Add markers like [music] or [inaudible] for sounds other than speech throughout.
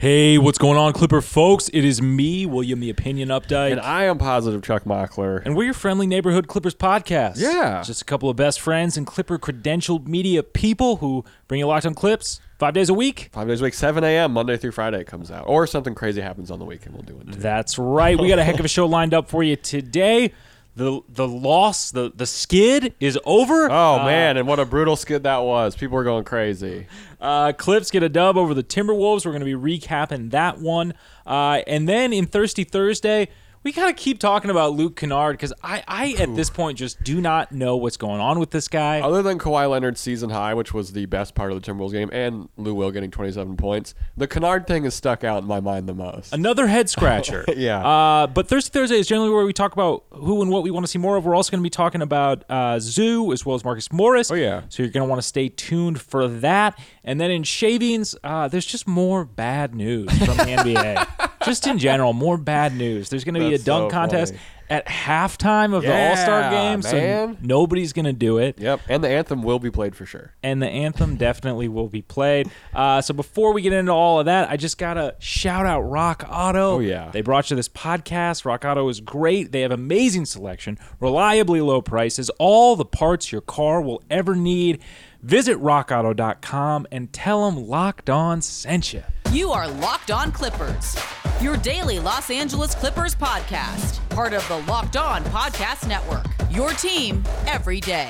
Hey, what's going on, Clipper folks? It is me, William the Opinion Updike. And I am positive Chuck Mockler. And we're your friendly neighborhood Clippers podcast. Yeah. Just a couple of best friends and Clipper credentialed media people who bring you locked on clips five days a week. Five days a week, 7 a.m., Monday through Friday it comes out. Or something crazy happens on the weekend, we'll do it too. That's right. We got a heck of a show lined up for you today. The the loss, the the skid is over. Oh, Uh, man, and what a brutal skid that was. People were going crazy. Uh, Clips get a dub over the Timberwolves. We're going to be recapping that one. Uh, and then in Thirsty Thursday, we kind of keep talking about Luke Kennard because I, I, at this point, just do not know what's going on with this guy. Other than Kawhi Leonard's season high, which was the best part of the Timberwolves game, and Lou Will getting 27 points, the Kennard thing has stuck out in my mind the most. Another head scratcher. [laughs] Yeah. Uh, but Thirsty Thursday is generally where we talk about who and what we want to see more of. We're also going to be talking about uh, Zoo as well as Marcus Morris. Oh, yeah. So you're going to want to stay tuned for that. And then in shavings, uh, there's just more bad news from the NBA. [laughs] Just in general, more bad news. There's going to be a That's dunk so contest funny. at halftime of the All Star game. So man. nobody's going to do it Yep, and the anthem will be played for sure. and the anthem definitely will be played. Uh, so before we get into all of that, I just gotta shout out Rock Auto. Oh, yeah. they brought you this podcast. Rock Auto is great. They have amazing selection, reliably low prices, all the parts your car will ever need. Visit RockAuto.com and tell them Locked On sent you. You are Locked On Clippers, your daily Los Angeles Clippers podcast, part of the Locked On Podcast Network. Your team every day.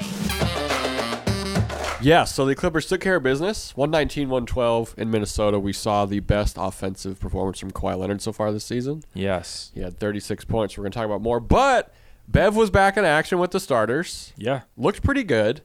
Yes, so the Clippers took care of business. 119 112 in Minnesota. We saw the best offensive performance from Kawhi Leonard so far this season. Yes. He had 36 points. We're going to talk about more. But Bev was back in action with the starters. Yeah. Looked pretty good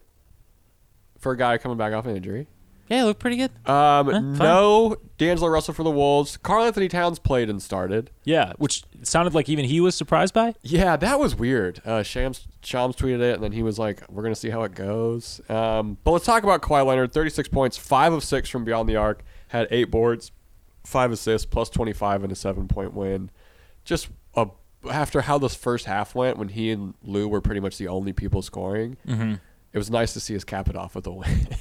for a guy coming back off an injury. Yeah, look pretty good. Um, fine. no D'Angelo Russell for the Wolves. Karl-Anthony Towns played and started. Yeah, which sounded like even he was surprised by. Yeah, that was weird. Uh, Shams Shams tweeted it, and then he was like, "We're gonna see how it goes." Um, but let's talk about Kawhi Leonard. Thirty-six points, five of six from beyond the arc, had eight boards, five assists, plus twenty-five in a seven-point win. Just a, after how this first half went, when he and Lou were pretty much the only people scoring, it was nice to see us cap it off with a win. [laughs]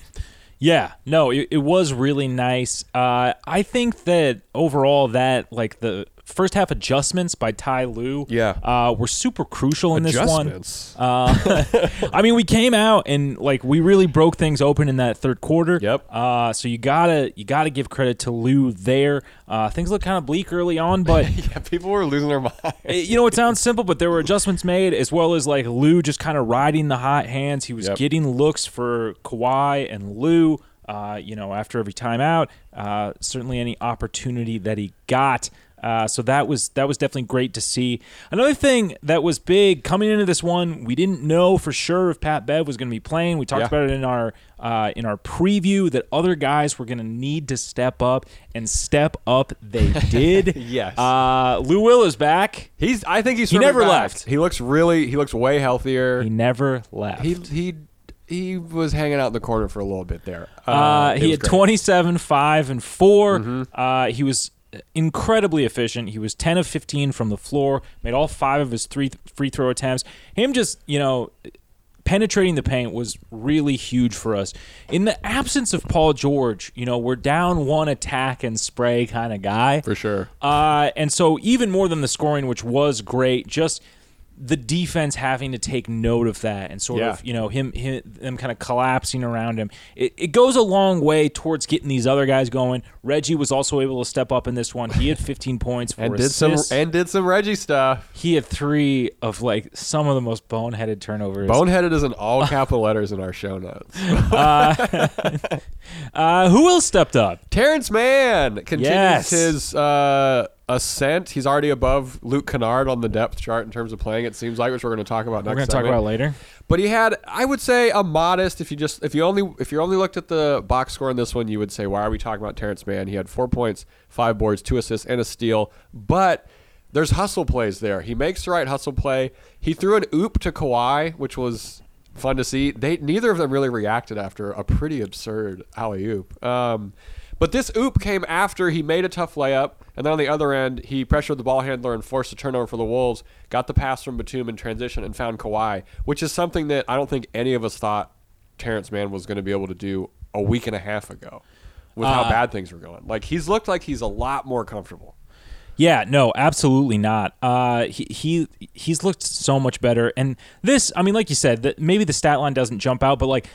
Yeah, no, it, it was really nice. Uh, I think that overall, that like the first half adjustments by Ty Lue, Yeah. uh, were super crucial in this one. Uh, [laughs] I mean, we came out and like we really broke things open in that third quarter. Yep. Uh, so you gotta you gotta give credit to Lou there. Uh, things look kind of bleak early on, but [laughs] yeah, people were losing their mind. [laughs] Eh, you know, it sounds simple, but there were adjustments made as well as like Lou just kind of riding the hot hands. He was Yep. getting looks for Kawhi and Lou. Uh, you know, after every timeout, uh, certainly any opportunity that he got. Uh, so that was that was definitely great to see. Another thing that was big coming into this one, we didn't know for sure if Pat Bev was going to be playing. We talked Yeah. about it in our uh, in our preview that other guys were going to need to step up, and step up they [laughs] did. Yes. Uh, Lou Will is back. He's. I think he's. He never back. left. He looks really. He looks way healthier. He never left. He he he was hanging out in the corner for a little bit there. uh, it he had great. 27, 5, and 4. Uh, he was incredibly efficient. He was 10 of 15 from the floor, made all five of his three free throw attempts. Him just, you know, penetrating the paint was really huge for us. In the absence of Paul George, you know, we're down one attack and spray kind of guy. for sure. Uh, and so even more than the scoring, which was great, just the defense having to take note of that and sort Yeah. of you know him, him them kind of collapsing around him. It, it goes a long way towards getting these other guys going. Reggie was also able to step up in this one. He had [laughs] 15 points for And did some and did some Reggie stuff. he had three of like some of the most boneheaded turnovers. Boneheaded is in all capital [laughs] letters in our show notes. [laughs] uh, who else stepped up? Terance Mann continues Yes. his uh, ascent. He's already above Luke Kennard on the depth chart in terms of playing. It seems like, which we're going to talk about We're going to talk about later. But he had, I would say, a modest. If you just, if you only, if you only looked at the box score in this one, you would say, why are we talking about Terance Mann? He had four points, five boards, two assists, and a steal. But there's hustle plays there. He makes the right hustle play. He threw an oop to Kawhi, which was fun to see. They neither of them really reacted after a pretty absurd alley oop. Um, but this oop came after he made a tough layup, and then on the other end, he pressured the ball handler and forced a turnover for the Wolves. Got the pass from Batum in transition and found Kawhi, which is something that I don't think any of us thought Terance Mann was going to be able to do a week and a half ago. with how Uh, bad things were going. Like he's looked like he's a lot more comfortable. Yeah, no, absolutely not. Uh, he he he's looked so much better, and this, I mean, like you said, that maybe the stat line doesn't jump out, but like.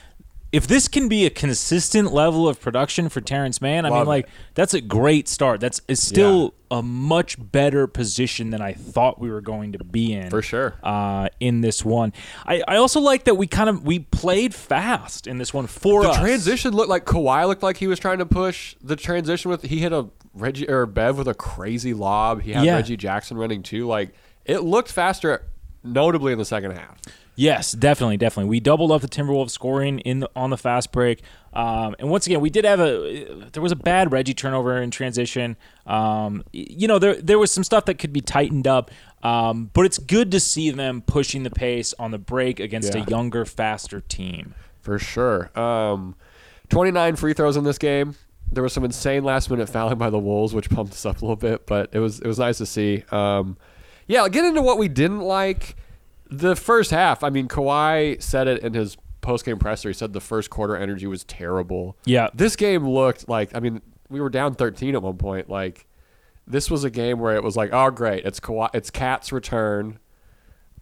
If this can be a consistent level of production for Terance Mann, I mean, like it. that's a great start. That's is still a much better position than I thought we were going to be in For sure. uh, in this one. I, I also like that we kind of we played fast in this one for The us. transition looked like Kawhi looked like he was trying to push the transition with he hit a Reggie or Bev with a crazy lob. He had Yeah. Reggie Jackson running too. Like it looked faster, notably in the second half. Yes, definitely, definitely. We doubled up the Timberwolves scoring in the, on the fast break, um, and once again, we did have a there was a bad Reggie turnover in transition. Um, you know, there there was some stuff that could be tightened up, um, but it's good to see them pushing the pace on the break against Yeah. a younger, faster team. For sure. Um, 29 free throws in this game. There was some insane last minute fouling by the Wolves, which pumped us up a little bit, but it was it was nice to see. Um, yeah, get into what we didn't like. The first half, I mean, Kawhi said it in his post game presser. He said the first quarter energy was terrible. Yeah. This game looked like, I mean, we were down 13 at one point. Like, this was a game where it was like, oh, great, it's Kawhi, it's Cat's return. [laughs]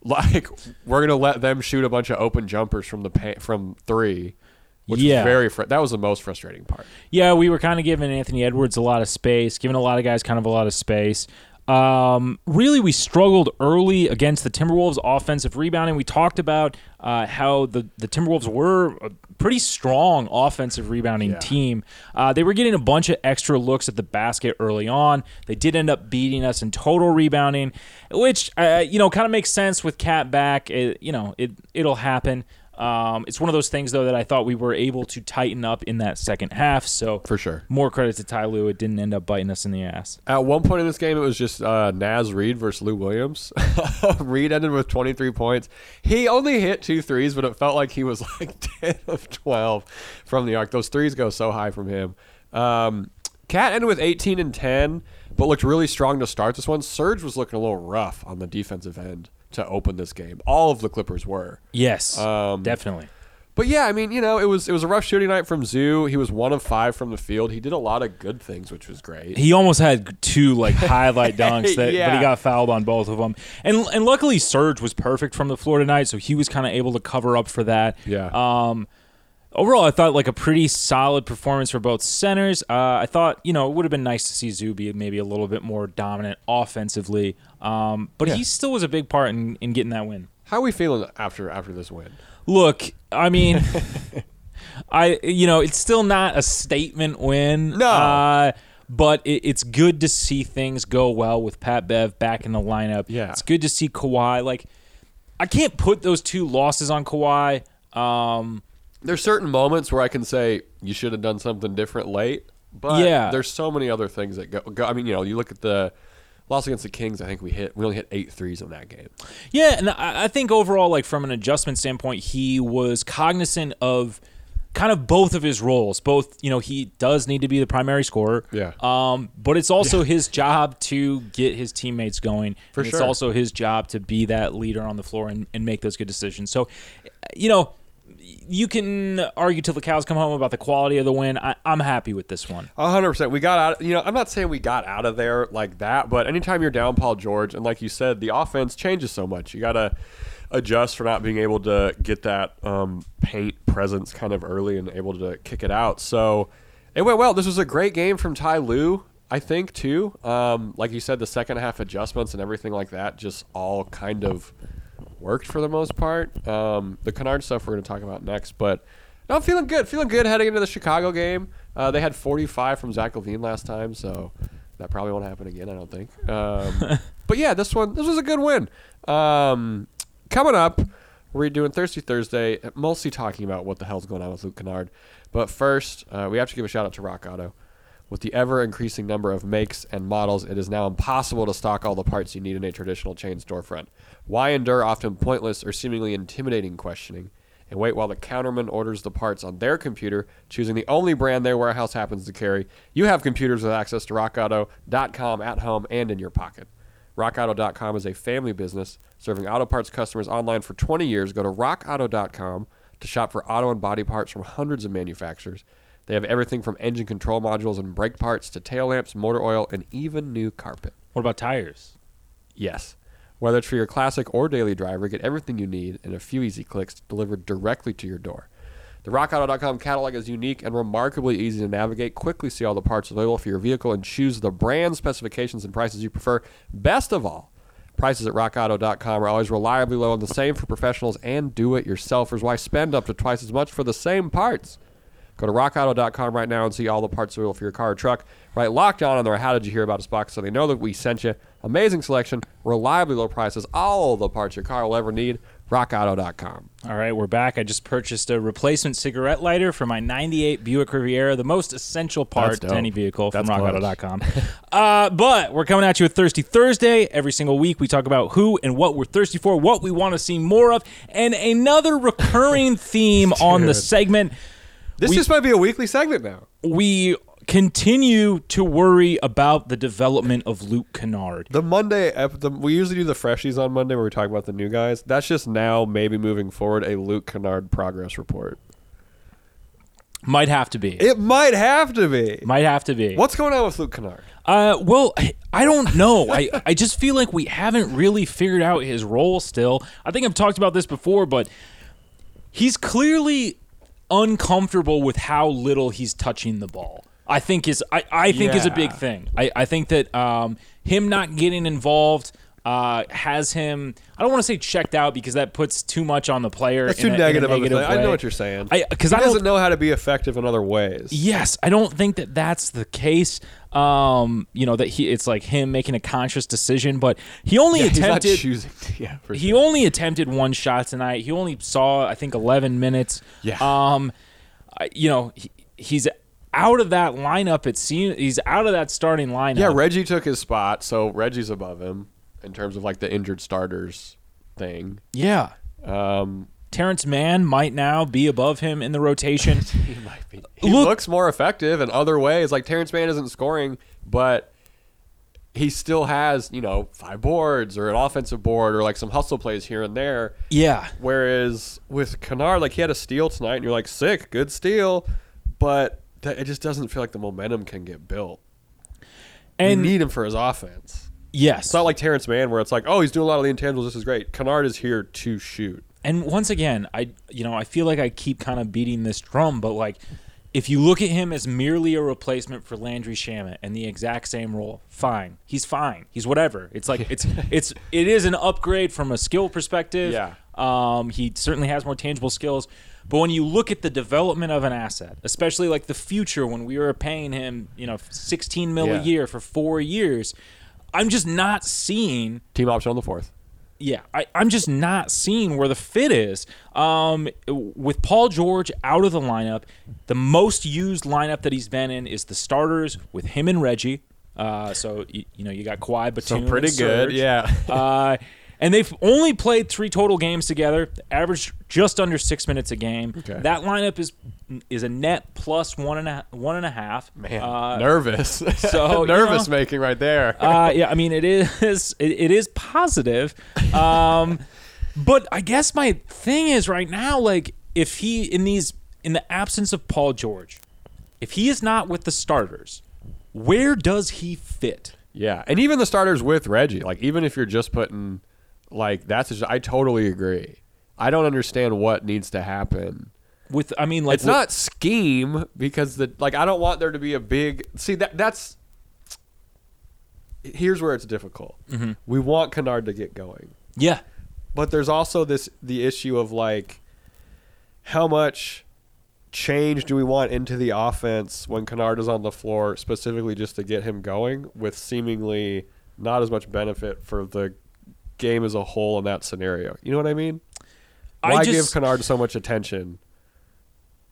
Like, we're gonna let them shoot a bunch of open jumpers from the pa- from three, which Yeah. was very fr- that was the most frustrating part. Yeah, we were kind of giving Anthony Edwards a lot of space, giving a lot of guys kind of a lot of space. Um, really, we struggled early against the Timberwolves' offensive rebounding. We talked about uh, how the, the Timberwolves were a pretty strong offensive rebounding Yeah. team. Uh, they were getting a bunch of extra looks at the basket early on. They did end up beating us in total rebounding, which uh, you know kind of makes sense with Cat back. It, you know, it it'll happen. Um, it's one of those things though that I thought we were able to tighten up in that second half. So For sure. more credit to Ty Lue. It didn't end up biting us in the ass. At one point in this game, it was just uh, Naz Reid versus Lou Williams. [laughs] Reid ended with 23 points. He only hit two threes, but it felt like he was like [laughs] 10 of 12 from the arc. Those threes go so high from him. Um, Cat ended with 18 and 10, but looked really strong to start this one. Serge was looking a little rough on the defensive end to open this game. All of the Clippers were. Yes, Um, definitely. But yeah, I mean, you know, it was it was a rough shooting night from Zoo. He was one of five from the field. He did a lot of good things, which was great. He almost had two like highlight [laughs] dunks, that, but he got fouled on both of them. And and luckily Serge was perfect from the floor tonight, so he was kind of able to cover up for that. Yeah. Um, overall, I thought like a pretty solid performance for both centers. Uh, I thought you know it would have been nice to see Zuby maybe a little bit more dominant offensively, um, but Yeah. he still was a big part in, in getting that win. How are we feeling after after this win? Look, I mean, [laughs] I you know it's still not a statement win. No. uh, but it, it's good to see things go well with Pat Bev back in the lineup. Yeah. it's good to see Kawhi. Like, I can't put those two losses on Kawhi. Um, There's certain moments where I can say you should have done something different late, but Yeah. there's so many other things that go, go. I mean, you know, you look at the loss against the Kings. I think we hit we only hit eight threes in that game. Yeah, and I I think overall, like from an adjustment standpoint, he was cognizant of kind of both of his roles. Both, you know, he does need to be the primary scorer. Yeah. Um, but it's also his job to get his teammates going. For and It's also his job to be that leader on the floor and, and make those good decisions. So, you know, you can argue till the cows come home about the quality of the win. I, I'm happy with this one. Hundred percent. We got out. You know, I'm not saying we got out of there like that, but anytime you're down Paul George, and like you said, the offense changes so much. You gotta adjust for not being able to get that um, paint presence kind of early and able to kick it out. So it went well. This was a great game from Ty Lue. I think too. Um, like you said, the second half adjustments and everything like that just all kind of worked for the most part. Um, the Kennard stuff we're going to talk about next, but no, I'm feeling good. Feeling good heading into the Chicago game. Uh, they had 45 from Zach LaVine last time, so that probably won't happen again. I don't think. Um, [laughs] but yeah, this one this was a good win. Um, coming up, we're doing Thirsty Thursday, mostly talking about what the hell's going on with Luke Kennard. But first, uh, we have to give a shout out to Rock Auto. With the ever increasing number of makes and models, it is now impossible to stock all the parts you need in a traditional chain storefront. Why endure often pointless or seemingly intimidating questioning and wait while the counterman orders the parts on their computer, choosing the only brand their warehouse happens to carry? You have computers with access to rockauto.com at home and in your pocket. RockAuto.com is a family business serving auto parts customers online for 20 years. Go to RockAuto.com to shop for auto and body parts from hundreds of manufacturers. They have everything from engine control modules and brake parts to tail lamps, motor oil, and even new carpet. What about tires? Yes. Whether it's for your classic or daily driver, get everything you need in a few easy clicks delivered directly to your door. The RockAuto.com catalog is unique and remarkably easy to navigate. Quickly see all the parts available for your vehicle and choose the brand specifications and prices you prefer. Best of all, prices at RockAuto.com are always reliably low and the same for professionals and do-it-yourselfers. Why spend up to twice as much for the same parts? Go to rockauto.com right now and see all the parts available for your car or truck. Right, locked on in their How Did You Hear About Us box so they know that we sent you. Amazing selection, reliably low prices, all the parts your car will ever need. RockAuto.com. All right, we're back. I just purchased a replacement cigarette lighter for my 98 Buick Riviera, the most essential part to any vehicle from That's rockauto.com. [laughs] uh, but we're coming at you with Thirsty Thursday. Every single week, we talk about who and what we're thirsty for, what we want to see more of, and another recurring theme [laughs] on the segment. This We- just might be a weekly segment now. We continue to worry about the development of Luke Kennard. The Monday, ep- the, we usually do the freshies on Monday where we talk about the new guys. That's just now, maybe moving forward, a Luke Kennard progress report. Might have to be. It might have to be. Might have to be. What's going on with Luke Kennard? Uh, well, I- I don't know. I, I just feel like we haven't really figured out his role still. I think I've talked about this before, but he's clearly uncomfortable with how little he's touching the ball. I think is I, I think is a big thing. I, I think that um, him not getting involved uh, has him. I don't want to say checked out because that puts too much on the player. That's too a- negative negative. I know what you're saying. I because he I doesn't know how to be effective in other ways. Yes, I don't think that that's the case. Um, you know that he it's like him making a conscious decision, but he only Yeah, attempted choosing. [laughs] Yeah, for he sure. only attempted one shot tonight. He only saw I think 11 minutes. Yeah. Um, you know he, he's out of that lineup. It seems he's out of that starting lineup. Yeah, Reggie took his spot, so Reggie's above him in terms of like the injured starters thing. yeah. Um, Terance Mann might now be above him in the rotation. [laughs] he might be. He Look- looks more effective in other ways. Like Terance Mann isn't scoring, but he still has you know five boards or an offensive board or like some hustle plays here and there. yeah. Whereas with Kennard, like he had a steal tonight, and you're like, sick, good steal, but that, it just doesn't feel like the momentum can get built. And you need him for his offense. yes. It's not like Terance Mann, where it's like, oh, he's doing a lot of the intangibles. This is great. Kennard is here to shoot. And once again, I you know I feel like I keep kind of beating this drum, but like if you look at him as merely a replacement for Landry Shamet and the exact same role, fine, he's fine, he's whatever. It's like it's [laughs] it's it is an upgrade from a skill perspective. Yeah. Um, he certainly has more tangible skills, but when you look at the development of an asset, especially like the future, when we were paying him, you know, 16 mil Yeah. a year for four years, I'm just not seeing Team option on the fourth. Yeah, I, I'm just not seeing where the fit is. Um, with Paul George out of the lineup, the most used lineup that he's been in is the starters with him and Reggie. Uh, so you, you know you got Kawhi, Batum, So pretty good, yeah. uh, [laughs] and they've only played three total games together, averaged just under six minutes a game. Okay. That lineup is is a net plus one and a one and a half. Man, Uh, nervous. [laughs] so, [laughs] you nervous know- making right there. uh, yeah, I mean it is it, it is positive, um, [laughs] but I guess my thing is right now, like if he in these in the absence of Paul George, if he is not with the starters, where does he fit? yeah, and even the starters with Reggie, like even if you're just putting, like that's, just, I totally agree. I don't understand what needs to happen. With I mean, like it's not scheme because the like I don't want there to be a big see that that's here's where it's difficult. Mm-hmm. We want Kennard to get going. yeah, But there's also this the issue of like how much change do we want into the offense when Kennard is on the floor specifically just to get him going with seemingly not as much benefit for the game as a whole in that scenario. You know what I mean? I Why just- give Kennard so much attention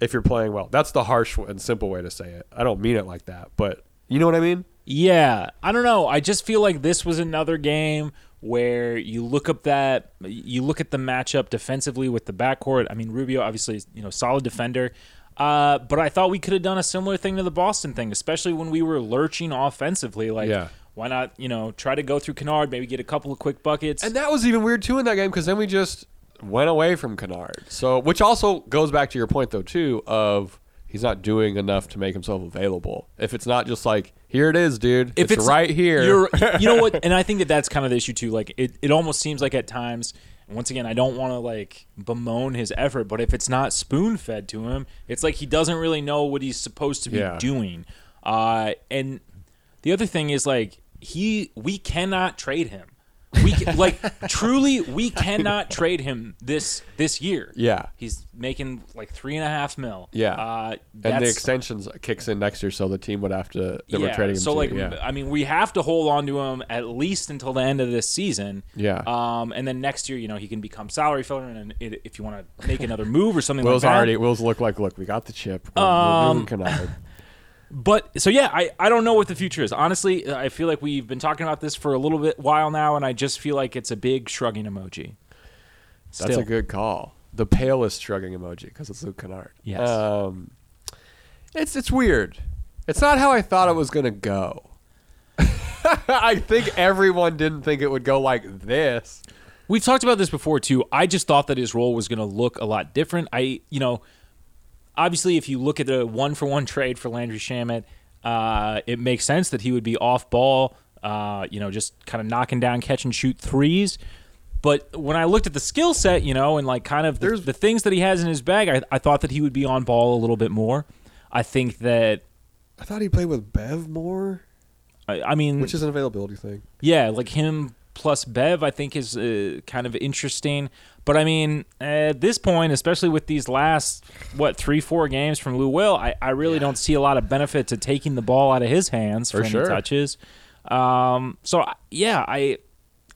if you're playing well? That's the harsh and simple way to say it. I don't mean it like that, but you know what I mean? Yeah, I don't know. I just feel like this was another game where you look up that you look at the matchup defensively with the backcourt. I mean, Rubio obviously you know solid defender, uh, but I thought we could have done a similar thing to the Boston thing, especially when we were lurching offensively. Like, Yeah. Why not you know try to go through Kennard, maybe get a couple of quick buckets. And that was even weird too in that game because then we just went away from Kennard. So, which also goes back to your point though too of he's not doing enough to make himself available. If it's not just like here it is, dude, if it's, right here. [laughs] You know what? And I think that that's kind of the issue too. Like it, it almost seems like at times. Once again, I don't want to like bemoan his effort, but if it's not spoon fed to him, it's like he doesn't really know what he's supposed to be Yeah. doing. Uh, and the other thing is like he, we cannot trade him. We can, [laughs] like truly, we cannot trade him this this year. Yeah. he's making like three and a half mil. Yeah. uh, and the extensions kicks in next year, so the team would have to. That we're trading him so to, like, yeah. I mean, we have to hold on to him at least until the end of this season. Yeah. Um, and then next year, you know, he can become salary filler, and it, if you want to make another move or something Will's like that. already. Will's look like, look, we got the chip. We're, Um, we're. [laughs] But so yeah, I, I don't know what the future is. Honestly, I feel like we've been talking about this for a little bit while now, and I just feel like it's a big shrugging emoji. That's a good call. The palest shrugging emoji because it's Luke Kennard. Yes. Um, it's it's weird. It's not how I thought it was gonna go. [laughs] I think everyone didn't think it would go like this. We've talked about this before too. I just thought that his role was going to look a lot different. I, you know, obviously, if you look at the one for one trade for Landry Shamet, uh, it makes sense that he would be off ball, uh, you know, just kind of knocking down catch and shoot threes. But when I looked at the skill set, you know, and like kind of the, the things that he has in his bag, I, I thought that he would be on ball a little bit more. I think that, I thought he played with Bev more, I, I mean, which is an availability thing. Yeah, like him plus Bev, I think is uh, kind of interesting. But I mean, at this point, especially with these last what three, four games from Lou Will, I, I really don't see a lot of benefit to taking the ball out of his hands For for, any sure. touches. Um, so yeah, I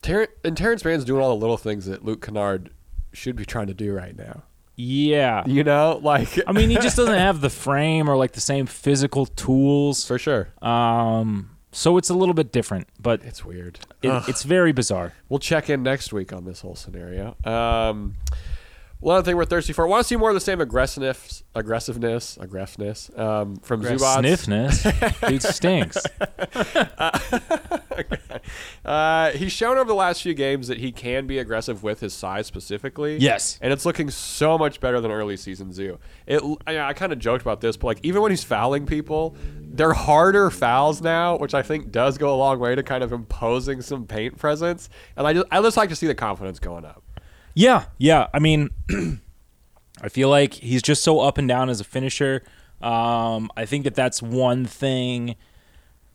Ter- and Terance Mann's doing all the little things that Luke Kennard should be trying to do right now. yeah. You know, like I mean, he just doesn't [laughs] have the frame or like the same physical tools. for sure. Um, so it's a little bit different, but It's weird. it, Ugh. it's very bizarre. We'll check in next week on this whole scenario. Um, one thing we're thirsty for. I want to see more of the same aggressiveness, aggressiveness, aggressiveness um, from Zubac. Sniffness, [laughs] dude stinks. Uh, he's shown over the last few games that he can be aggressive with his size specifically. Yes. and it's looking so much better than early season Zoo. It, I, I kind of joked about this, but like even when he's fouling people, they're harder fouls now, which I think does go a long way to kind of imposing some paint presence. And I just, I just like to see the confidence going up. Yeah, yeah. I mean, [clears throat] I feel like he's just so up and down as a finisher. Um, I think that that's one thing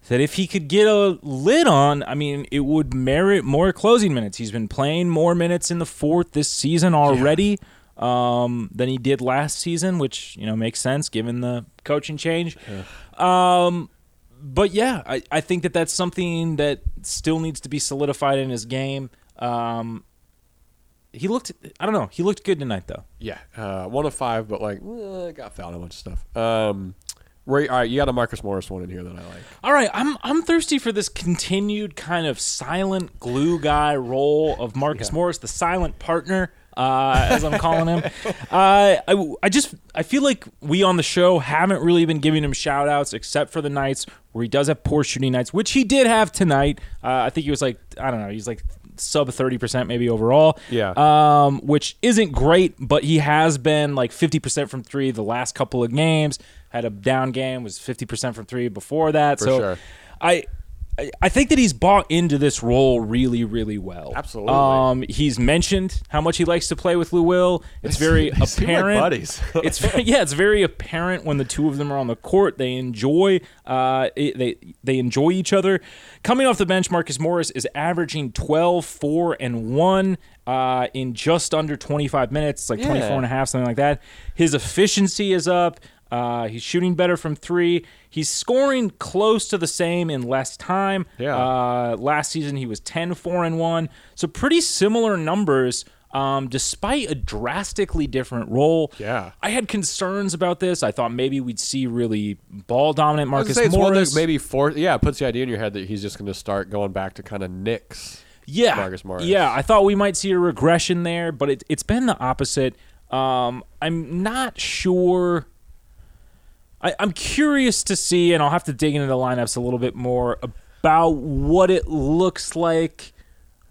that if he could get a lid on, I mean, it would merit more closing minutes. He's been playing more minutes in the fourth this season already um, than he did last season, which you know makes sense given the coaching change. Um, but yeah, I, I think that that's something that still needs to be solidified in his game. Um, he looked, I don't know, he looked good tonight though. Yeah, uh, one of five, but like eh, got fouled on a bunch of stuff. Um, Ray, all right, you got a Marcus Morris one in here that I like. All right, I'm I'm thirsty for this continued kind of silent glue guy role of Marcus Morris, the silent partner, uh, as I'm calling him. [laughs] Uh, I, I just I feel like we on the show haven't really been giving him shout outs except for the nights where he does have poor shooting nights, which he did have tonight. Uh, I think he was like I don't know, he's like sub 30% maybe overall. Yeah. Um, which isn't great, but he has been like 50% from 3 the last couple of games. Had a down game, was 50% from 3 before that. For so sure. I I- think that he's bought into this role really, really well. Absolutely. Um, he's mentioned how much he likes to play with Lou Will. It's very [laughs] seem like apparent. buddies. [laughs] it's very- [laughs] yeah, it's very apparent when the two of them are on the court. They enjoy uh, it, they they enjoy each other. Coming off the bench, Marcus Morris is averaging 12, 4, and 1 uh, in just under 25 minutes, like Yeah. 24 and a half, something like that. His efficiency is up. Uh, he's shooting better from three. He's scoring close to the same in less time. Yeah. Uh, last season he was 10, 4, and 1. So pretty similar numbers. Um, despite a drastically different role, Yeah. I had concerns about this. I thought maybe we'd see really ball dominant I Marcus gonna say, it's one Morris. maybe for yeah, it puts the idea in your head that he's just going to start going back to kind of Knicks. yeah, Marcus Morris. Yeah, I thought we might see a regression there, but it, it's been the opposite. Um, I'm not sure. I, I'm curious to see, and I'll have to dig into the lineups a little bit more about what it looks like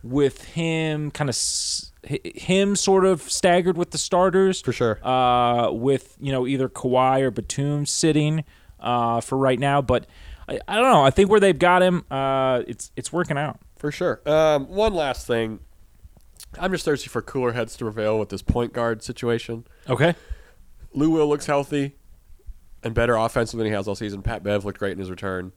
with him kind of s- him sort of staggered with the starters For sure. Uh, with you know either Kawhi or Batum sitting uh, for right now, but I, I don't know. I think where they've got him, uh, it's it's working out. For sure. Um, one last thing. I'm just thirsty for cooler heads to prevail with this point guard situation. Okay. Lou Will looks healthy and better offensive than he has all season. Pat Bev looked great in his return.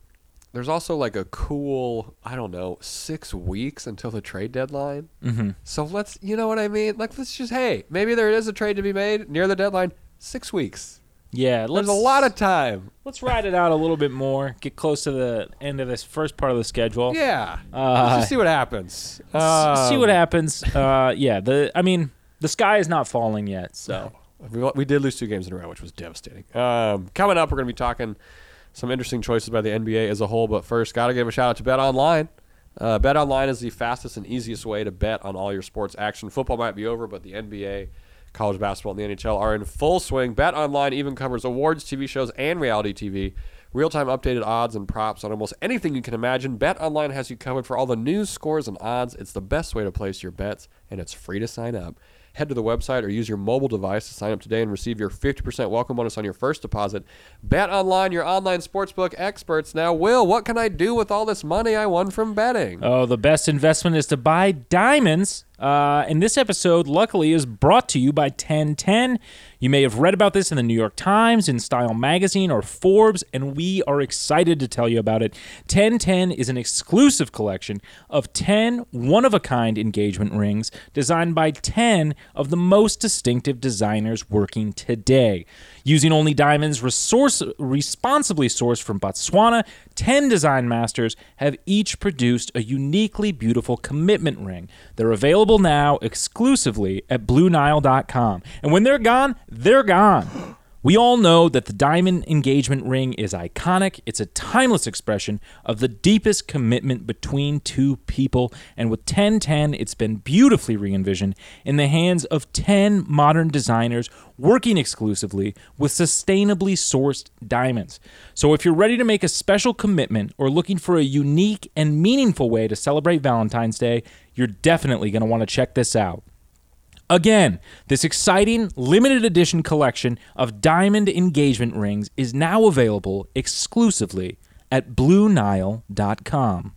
There's also like a cool, I don't know, six weeks until the trade deadline. Mm-hmm. So let's, you know what I mean? Like, let's just, hey, maybe there is a trade to be made near the deadline. Six weeks. Yeah, There's a lot of time. Let's ride it out a little bit more. Get close to the end of this first part of the schedule. Yeah. Uh, let's just see what happens. S- see what Um, happens. Uh, yeah, the I mean the sky is not falling yet. So We, we did lose two games in a row, which was devastating. Um, coming up, we're going to be talking some interesting choices by the NBA as a whole. But first, got to give a shout out to Bet Online. Uh, bet Online is the fastest and easiest way to bet on all your sports action. Football might be over, but the NBA, college basketball, and the NHL are in full swing. Bet Online even covers awards, TV shows, and reality TV. Real time updated odds and props on almost anything you can imagine. Bet Online has you covered for all the news, scores, and odds. It's the best way to place your bets, and it's free to sign up. Head to the website or use your mobile device to sign up today and receive your 50% welcome bonus on your first deposit. Bet online, your online sportsbook experts. Now, Will, what can I do with all this money I won from betting? Oh, the best investment is to buy diamonds. Uh, and this episode, luckily, is brought to you by 1010. You may have read about this in the New York Times, InStyle Magazine, or Forbes, and we are excited to tell you about it. 1010 is an exclusive collection of 10 one of a kind engagement rings designed by 10 of the most distinctive designers working today. Using only diamonds resource, responsibly sourced from Botswana, 10 design masters have each produced a uniquely beautiful commitment ring. They're available now exclusively at BlueNile.com. And when they're gone, they're gone. We all know that the diamond engagement ring is iconic. It's a timeless expression of the deepest commitment between two people. And with 1010, it's been beautifully re envisioned in the hands of 10 modern designers working exclusively with sustainably sourced diamonds. So if you're ready to make a special commitment or looking for a unique and meaningful way to celebrate Valentine's Day, you're definitely going to want to check this out. Again, this exciting limited edition collection of diamond engagement rings is now available exclusively at BlueNile.com.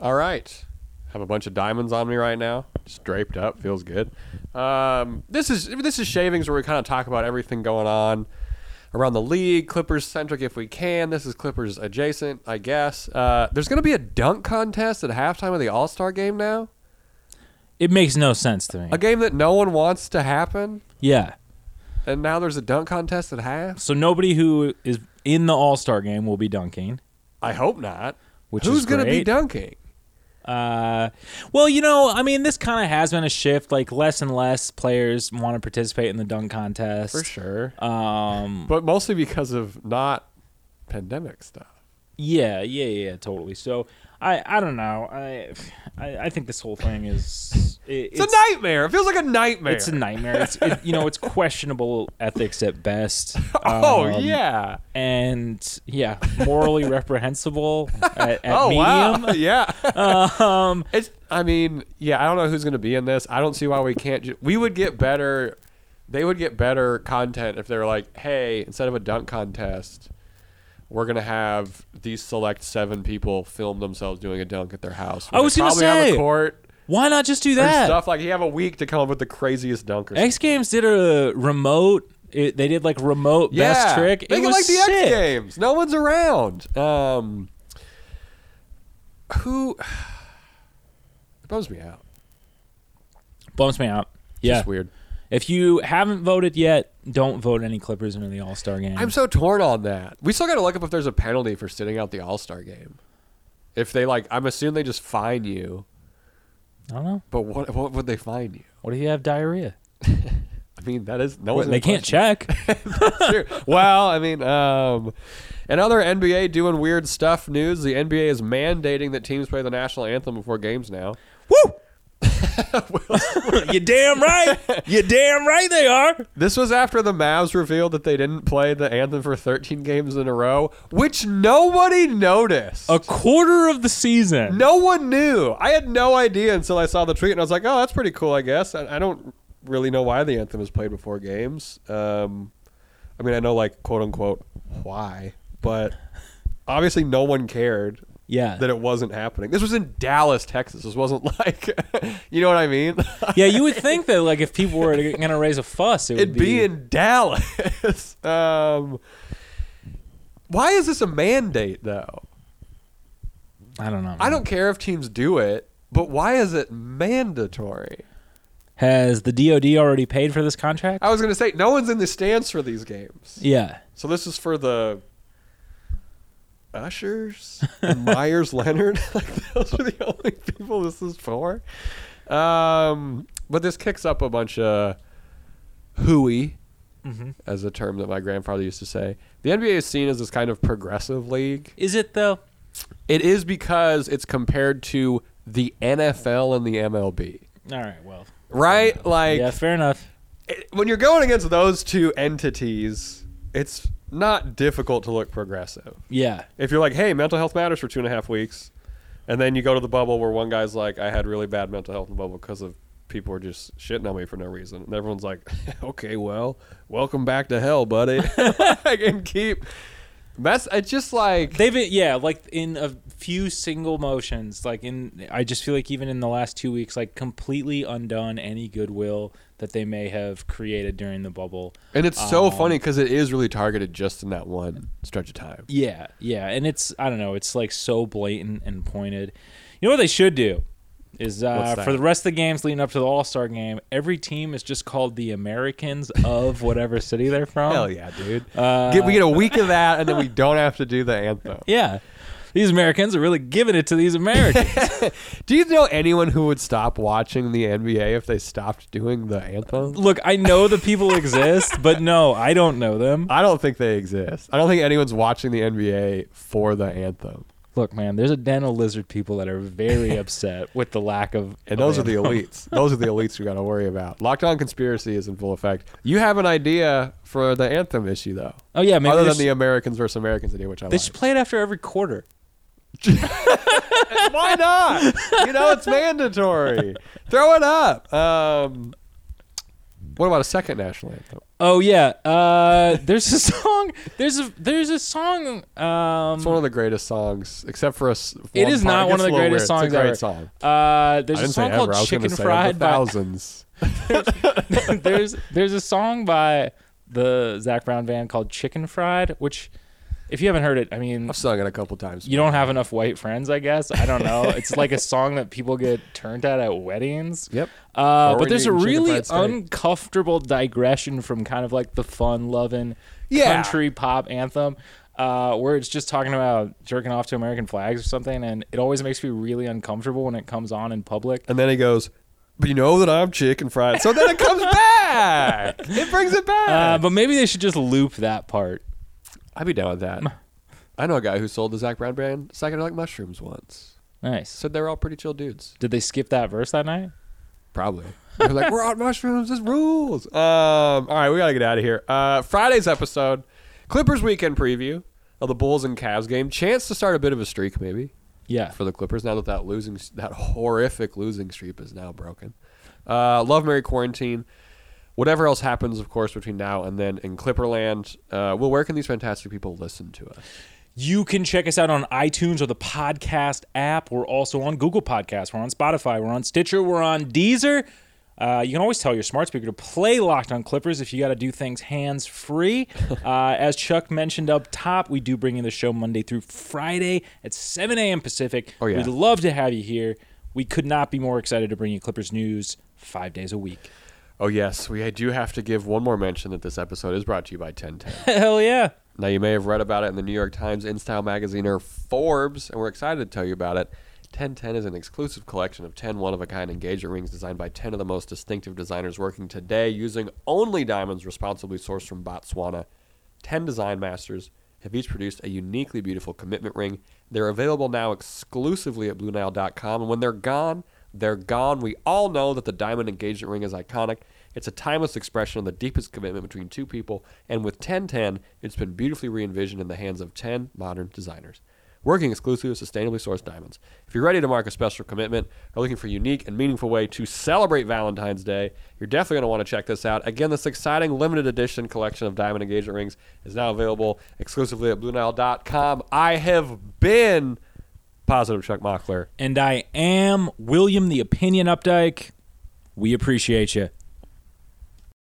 All right. Have a bunch of diamonds on me right now. Just draped up. Feels good. Um, this is this is shavings where we kind of talk about everything going on around the league. Clippers centric if we can. This is Clippers adjacent, I guess. Uh, there's going to be a dunk contest at halftime of the All Star game now. It makes no sense to me. A game that no one wants to happen, Yeah. and now there's a dunk contest at half. So nobody who is in the All Star game will be dunking. I hope not. Which Who's is gonna be great. dunking? Uh, well, you know, I mean, this kind of has been a shift. Like less and less players want to participate in the dunk contest. For sure. Um, But mostly because of not pandemic stuff. yeah, yeah, yeah, totally. So I, I don't know. I, I, I think this whole thing is it, It's, a nightmare. It feels like a nightmare. It's a nightmare. It's it, you know, it's questionable ethics at best. [laughs] Oh Um, yeah. and yeah, morally [laughs] reprehensible at, at oh medium. wow. [laughs] yeah. Um, It's. I mean, yeah. I don't know who's going to be in this. I don't see why we can't. Ju- we would get better. They would get better content if they were like, hey, instead of a dunk contest, we're gonna have these select seven people film themselves doing a dunk at their house. I was gonna probably have say, a court why not just do that? stuff like you have a week to come up with the craziest dunk. Or X Games did a remote. It, they did like remote best trick. It was like the sick. X Games. No one's around. Um, who [sighs] it bums me out. Bums me out. Yeah. Just weird. If you haven't voted yet, don't vote any Clippers into the All Star game. I'm so torn on that. We still got to look up if there's a penalty for sitting out the All Star game. If they like, I'm assuming they just fine you. I don't know. But what what would they fine you? What if you have diarrhea? [laughs] I mean, that is no. Well, they can't check. [laughs] Well, I mean, um, and other NBA doing weird stuff news. The NBA is mandating that teams play the national anthem before games now. Woo! [laughs] you damn right. You damn right they are. This was after the Mavs revealed that they didn't play the anthem for 13 games in a row, which nobody noticed. A quarter of the season. No one knew. I had no idea until I saw the tweet, and I was like, "Oh, that's pretty cool." I guess I, I don't really know why the anthem is played before games. Um, I mean, I know like quote unquote why, but obviously no one cared Yeah. that it wasn't happening. This was in Dallas, Texas. This wasn't [laughs] like, you know what I mean? [laughs] yeah, you would think that like if people were going to raise a fuss, it would It'd be in Dallas. [laughs] um, why is this a mandate though? I don't know. I don't care if teams do it, but why is it mandatory? Has the DoD already paid for this contract? I was going to say no one's in the stands for these games. Yeah. So this is for the Ushers, and Meyers Leonard. [laughs] like those are the only people this is for. Um, but this kicks up a bunch of hooey, Mm-hmm. as a term that my grandfather used to say. The NBA is seen as this kind of progressive league. Is it though? It is because it's compared to the NFL and the MLB. All right. Well. Right? Like yeah. Fair enough. it- when you're going against those two entities, it's not difficult to look progressive. Yeah. If you're like, hey, mental health matters for two and a half weeks, and then you go to the bubble where one guy's like, I had really bad mental health in the bubble because of people were just shitting on me for no reason, and everyone's like, [laughs] okay, well, welcome back to hell, buddy. [laughs] [laughs] I can keep. That's it's just like They've yeah, like in a few single motions, like in I just feel like even in the last two weeks, like completely undone any goodwill that they may have created during the bubble. And it's so Um, funny because it is really targeted just in that one stretch of time. Yeah, yeah, and it's I don't know, it's like so blatant and pointed. You know what they should do is uh, for the rest of the games leading up to the All Star game, every team is just called the Americans of whatever city they're from. Hell yeah, dude. Uh, get, we get a week of that, and then we don't have to do the anthem. [laughs] Yeah. These Americans are really giving it to these Americans. [laughs] Do you know anyone who would stop watching the NBA if they stopped doing the anthem? Look, I know the people exist, [laughs] but no, I don't know them. I don't think they exist. I don't think anyone's watching the NBA for the anthem. Look, man, there's a den of lizard people that are very [laughs] upset with the lack of. And those are the elites. Those are the elites we got to worry about. Locked on conspiracy is in full effect. You have an idea for the anthem issue, though. Oh yeah, maybe Other than the Americans versus Americans idea, which I they like. should play it after every quarter. [laughs] Why not? you know, it's mandatory. Throw it up. Um, what about a second national anthem? Oh yeah, uh, there's a [laughs] song. There's a there's a song. Um, It's one of the greatest songs, except for a. s- It is not one of the greatest weird. songs It's a great ever. song. uh, there's a song called ever. I was gonna Chicken Fried by thousands. [laughs] there's there's a song by the Zac Brown band called Chicken Fried, which if you haven't heard it, I mean, I've sung it a couple times. you don't have enough white friends, I guess. I don't know. it's like a [laughs] song that people get turned at at weddings. Yep. Uh, but there's a you're eating chicken really uncomfortable digression from kind of like the fun loving Yeah. country pop anthem. Uh, where it's just talking about jerking off to American flags or something, and it always makes me really uncomfortable when it comes on in public. And then he goes, "But you know that I'm chicken fried." So then it comes [laughs] back. It brings it back. Uh, but maybe they should just loop that part. I'd be down with that. [laughs] I know a guy who sold the Zac Brown brand psychedelic mushrooms once. Nice. Said they were all pretty chill dudes. Did they skip that verse that night? Probably. They're like, we're on mushrooms. This rules. Um, all right, we got to get out of here. Uh, Friday's episode, Clippers weekend preview of the Bulls and Cavs game. Chance to start a bit of a streak, maybe, Yeah. for the Clippers now that that losing, that horrific losing streak is now broken. Uh, Love Mary Quarantine. Whatever else happens, of course, between now and then in Clipperland. Uh, well, where can these fantastic people listen to us? You can check us out on iTunes or the podcast app. We're also on Google Podcasts. We're on Spotify. We're on Stitcher. We're on Deezer. Uh, you can always tell your smart speaker to play Locked on Clippers if you got to do things hands free. [laughs] uh, as Chuck mentioned up top, we do bring you the show Monday through Friday at 7 a.m. Pacific. Oh, yeah. We'd love to have you here. We could not be more excited to bring you Clippers news five days a week. Oh, yes. We do have to give one more mention that this episode is brought to you by 1010. [laughs] Hell yeah. Now, you may have read about it in the New York Times, InStyle magazine, or Forbes, and we're excited to tell you about it. 1010 is an exclusive collection of 10 one of a kind engagement rings designed by 10 of the most distinctive designers working today using only diamonds responsibly sourced from Botswana. 10 design masters have each produced a uniquely beautiful commitment ring. They're available now exclusively at BlueNile.com, and when they're gone, they're gone. We all know that the diamond engagement ring is iconic. It's a timeless expression of the deepest commitment between two people, and with 1010, it's been beautifully re envisioned in the hands of 10 modern designers. Working exclusively with sustainably sourced diamonds. If you're ready to mark a special commitment or looking for a unique and meaningful way to celebrate Valentine's Day, you're definitely going to want to check this out. Again, this exciting limited edition collection of diamond engagement rings is now available exclusively at BlueNile.com. I have been positive Chuck Mockler. And I am William the Opinion Updike. We appreciate you.